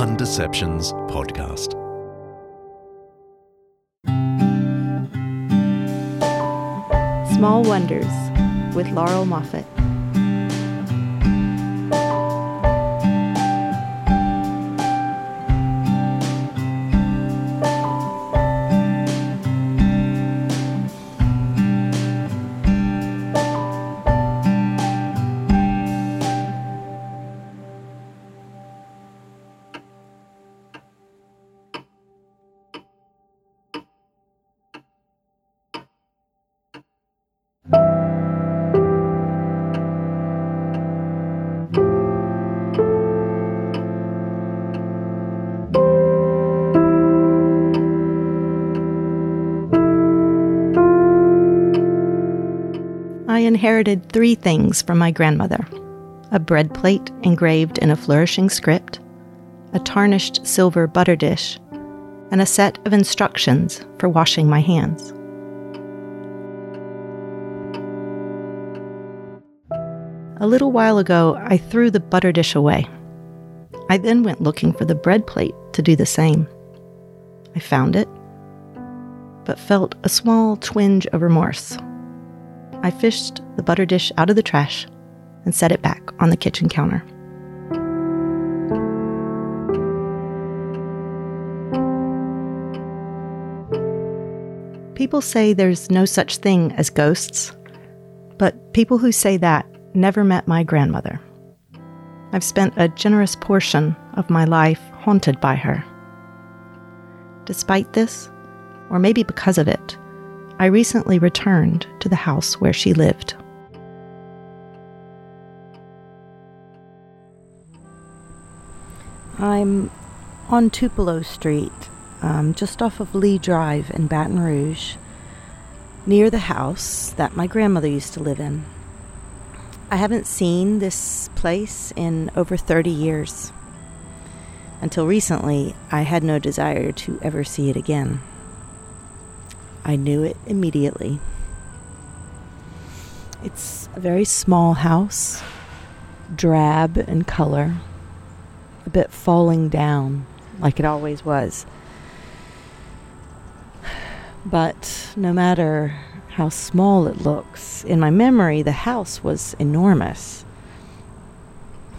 Undeceptions podcast. Small Wonders with Laurel Moffatt. I inherited three things from my grandmother a bread plate engraved in a flourishing script, a tarnished silver butter dish, and a set of instructions for washing my hands. A little while ago, I threw the butter dish away. I then went looking for the bread plate to do the same. I found it, but felt a small twinge of remorse. I fished the butter dish out of the trash and set it back on the kitchen counter. People say there's no such thing as ghosts, but people who say that never met my grandmother. I've spent a generous portion of my life haunted by her. Despite this, or maybe because of it, I recently returned to the house where she lived. I'm on Tupelo Street, um, just off of Lee Drive in Baton Rouge, near the house that my grandmother used to live in. I haven't seen this place in over 30 years. Until recently, I had no desire to ever see it again. I knew it immediately. It's a very small house, drab in color, a bit falling down like it always was. But no matter how small it looks, in my memory, the house was enormous.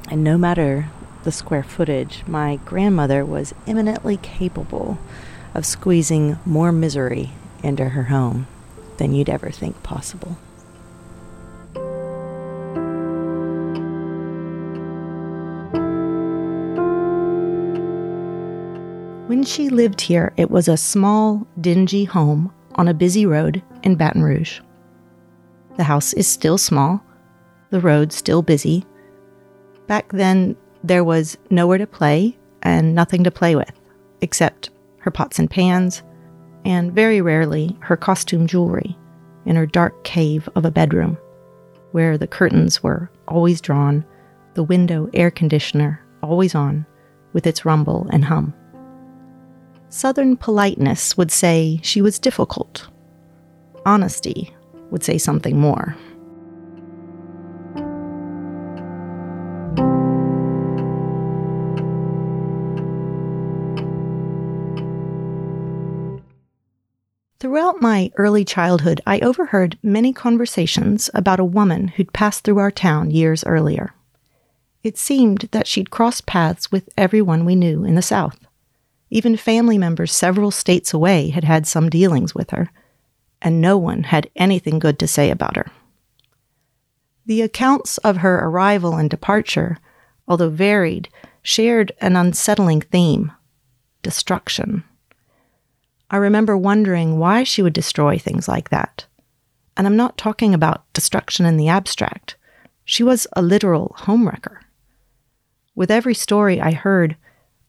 And no matter the square footage, my grandmother was eminently capable of squeezing more misery into her home than you'd ever think possible. When she lived here, it was a small, dingy home on a busy road in Baton Rouge. The house is still small, the road still busy. Back then, there was nowhere to play and nothing to play with, except her pots and pans, and very rarely her costume jewelry in her dark cave of a bedroom, where the curtains were always drawn, the window air conditioner always on, with its rumble and hum. Southern politeness would say she was difficult. Honesty would say something more. Throughout my early childhood, I overheard many conversations about a woman who'd passed through our town years earlier. It seemed that she'd crossed paths with everyone we knew in the South. Even family members several states away had had some dealings with her, and no one had anything good to say about her. The accounts of her arrival and departure, although varied, shared an unsettling theme destruction. I remember wondering why she would destroy things like that. And I'm not talking about destruction in the abstract. She was a literal homewrecker. With every story I heard,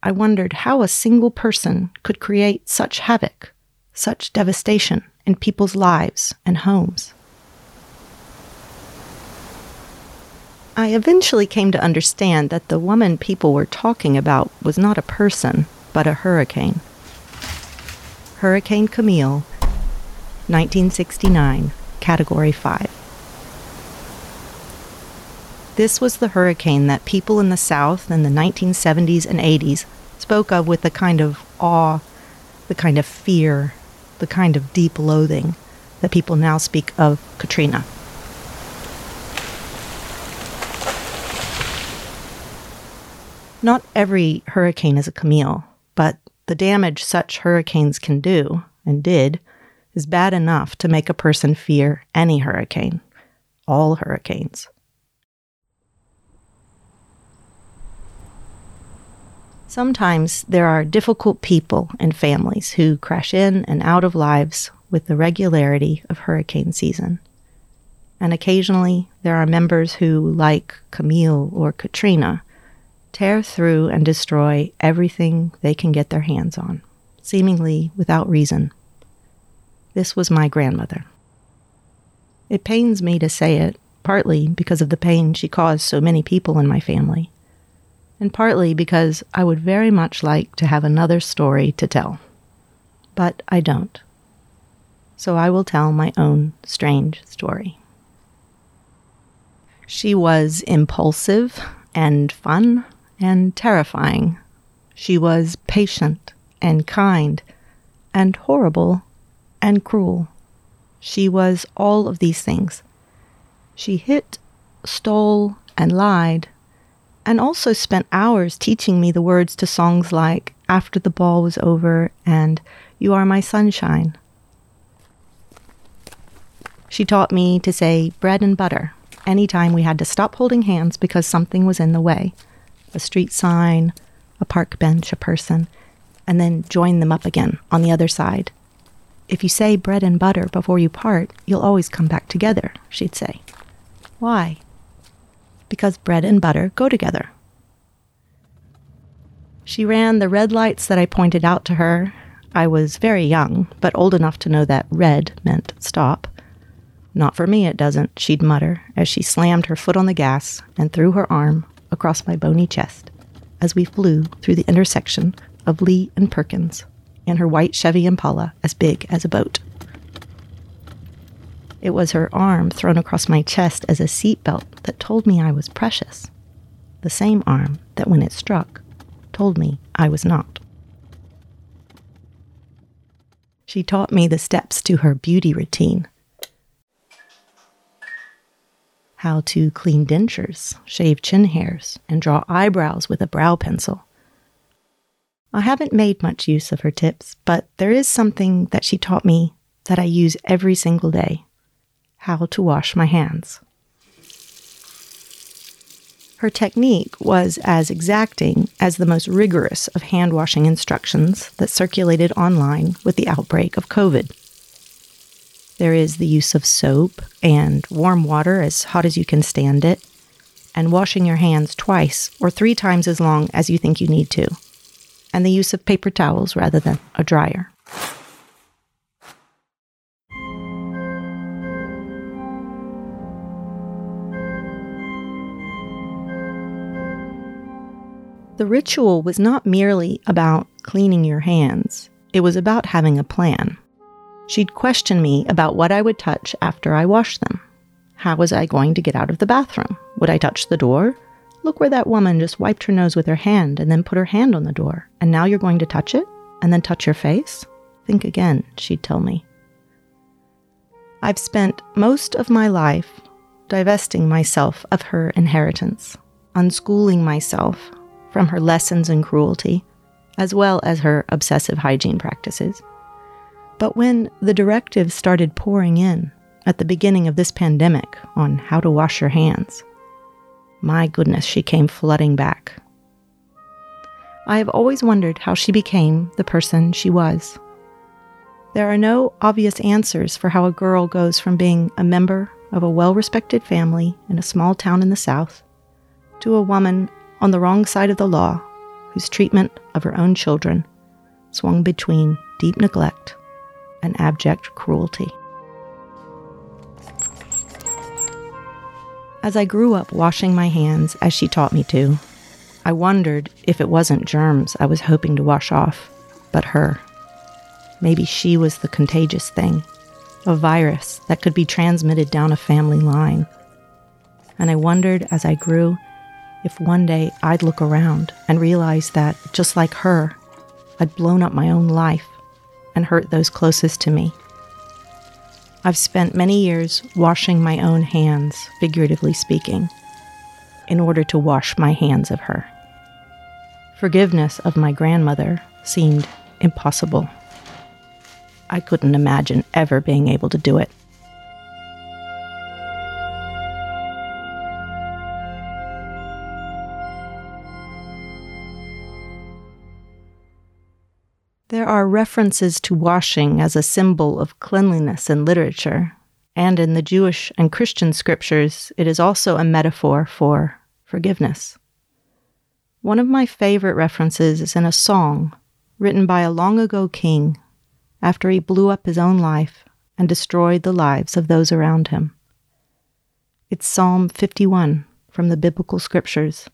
I wondered how a single person could create such havoc, such devastation in people's lives and homes. I eventually came to understand that the woman people were talking about was not a person, but a hurricane. Hurricane Camille, 1969, Category 5. This was the hurricane that people in the South in the 1970s and 80s spoke of with the kind of awe, the kind of fear, the kind of deep loathing that people now speak of Katrina. Not every hurricane is a Camille, but the damage such hurricanes can do, and did, is bad enough to make a person fear any hurricane, all hurricanes. Sometimes there are difficult people and families who crash in and out of lives with the regularity of hurricane season. And occasionally there are members who, like Camille or Katrina, tear through and destroy everything they can get their hands on, seemingly without reason. This was my grandmother. It pains me to say it, partly because of the pain she caused so many people in my family and partly because I would very much like to have another story to tell. But I don't. So I will tell my own strange story. She was impulsive and fun and terrifying. She was patient and kind and horrible and cruel. She was all of these things. She hit, stole, and lied and also spent hours teaching me the words to songs like After the Ball Was Over and You Are My Sunshine. She taught me to say bread and butter anytime we had to stop holding hands because something was in the way a street sign, a park bench, a person, and then join them up again on the other side. If you say bread and butter before you part, you'll always come back together, she'd say. Why? because bread and butter go together. She ran the red lights that I pointed out to her. I was very young, but old enough to know that red meant stop. Not for me, it doesn't, she'd mutter as she slammed her foot on the gas and threw her arm across my bony chest as we flew through the intersection of Lee and Perkins and her white Chevy Impala as big as a boat. It was her arm thrown across my chest as a seatbelt that told me I was precious. The same arm that, when it struck, told me I was not. She taught me the steps to her beauty routine how to clean dentures, shave chin hairs, and draw eyebrows with a brow pencil. I haven't made much use of her tips, but there is something that she taught me that I use every single day how to wash my hands. Her technique was as exacting as the most rigorous of hand washing instructions that circulated online with the outbreak of COVID. There is the use of soap and warm water as hot as you can stand it, and washing your hands twice or three times as long as you think you need to, and the use of paper towels rather than a dryer. The ritual was not merely about cleaning your hands, it was about having a plan. She'd question me about what I would touch after I washed them. How was I going to get out of the bathroom? Would I touch the door? Look where that woman just wiped her nose with her hand and then put her hand on the door. And now you're going to touch it? And then touch your face? Think again, she'd tell me. I've spent most of my life divesting myself of her inheritance, unschooling myself from her lessons in cruelty, as well as her obsessive hygiene practices. But when the directives started pouring in at the beginning of this pandemic on how to wash your hands, my goodness, she came flooding back. I have always wondered how she became the person she was. There are no obvious answers for how a girl goes from being a member of a well respected family in a small town in the South to a woman on the wrong side of the law, whose treatment of her own children swung between deep neglect and abject cruelty. As I grew up washing my hands as she taught me to, I wondered if it wasn't germs I was hoping to wash off, but her. Maybe she was the contagious thing, a virus that could be transmitted down a family line. And I wondered as I grew if one day I'd look around and realize that, just like her, I'd blown up my own life and hurt those closest to me. I've spent many years washing my own hands, figuratively speaking, in order to wash my hands of her. Forgiveness of my grandmother seemed impossible. I couldn't imagine ever being able to do it. There are references to washing as a symbol of cleanliness in literature, and in the Jewish and Christian scriptures, it is also a metaphor for forgiveness. One of my favorite references is in a song written by a long ago king after he blew up his own life and destroyed the lives of those around him. It's Psalm 51 from the biblical scriptures,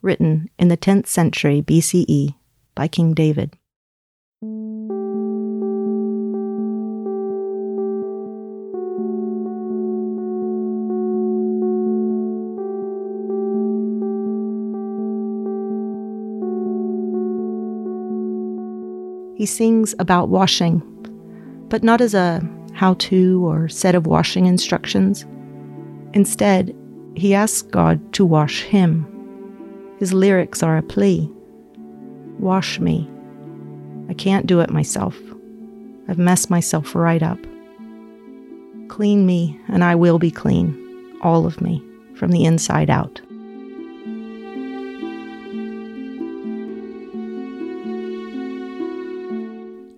written in the 10th century BCE by King David. He sings about washing, but not as a how to or set of washing instructions. Instead, he asks God to wash him. His lyrics are a plea Wash me. I can't do it myself. I've messed myself right up. Clean me, and I will be clean, all of me, from the inside out.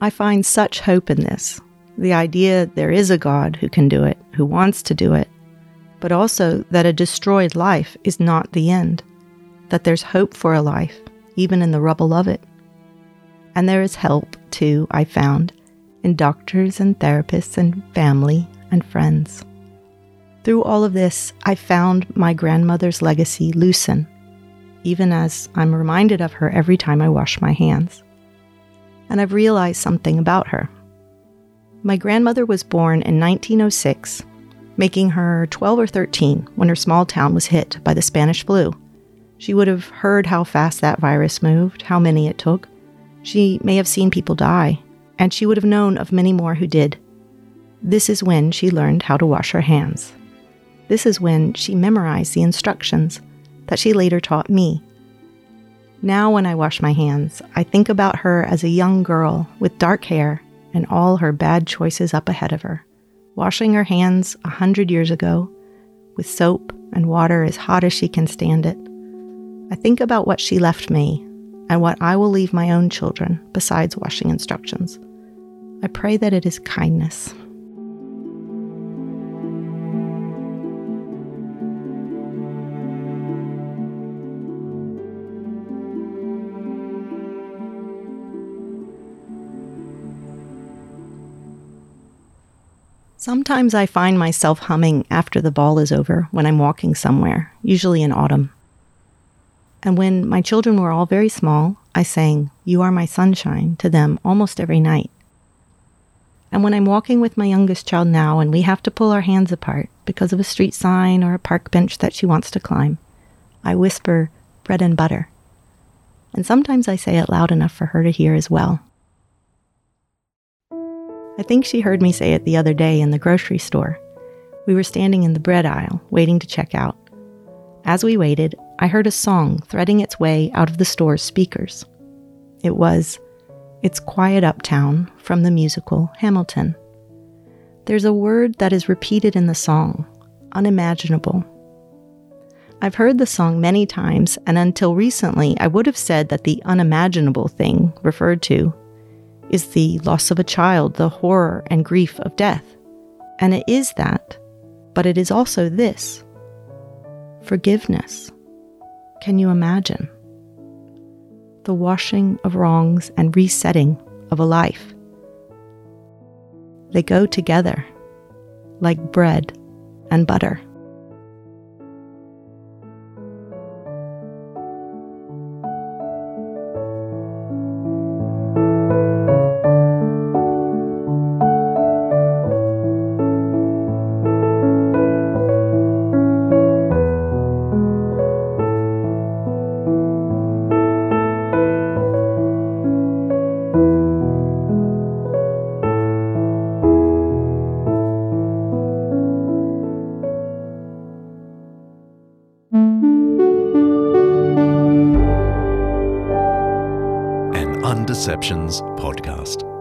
I find such hope in this the idea there is a God who can do it, who wants to do it, but also that a destroyed life is not the end, that there's hope for a life, even in the rubble of it. And there is help, too, I found, in doctors and therapists and family and friends. Through all of this, I found my grandmother's legacy loosen, even as I'm reminded of her every time I wash my hands and I've realized something about her. My grandmother was born in 1906, making her 12 or 13 when her small town was hit by the Spanish flu. She would have heard how fast that virus moved, how many it took. She may have seen people die, and she would have known of many more who did. This is when she learned how to wash her hands. This is when she memorized the instructions that she later taught me now, when I wash my hands, I think about her as a young girl with dark hair and all her bad choices up ahead of her, washing her hands a hundred years ago with soap and water as hot as she can stand it. I think about what she left me and what I will leave my own children besides washing instructions. I pray that it is kindness. Sometimes I find myself humming after the ball is over when I'm walking somewhere, usually in autumn. And when my children were all very small, I sang, You Are My Sunshine to them almost every night. And when I'm walking with my youngest child now and we have to pull our hands apart because of a street sign or a park bench that she wants to climb, I whisper, Bread and butter. And sometimes I say it loud enough for her to hear as well. I think she heard me say it the other day in the grocery store. We were standing in the bread aisle, waiting to check out. As we waited, I heard a song threading its way out of the store's speakers. It was It's Quiet Uptown from the musical Hamilton. There's a word that is repeated in the song unimaginable. I've heard the song many times, and until recently, I would have said that the unimaginable thing referred to is the loss of a child, the horror and grief of death. And it is that, but it is also this forgiveness. Can you imagine? The washing of wrongs and resetting of a life. They go together like bread and butter. Undeceptions podcast.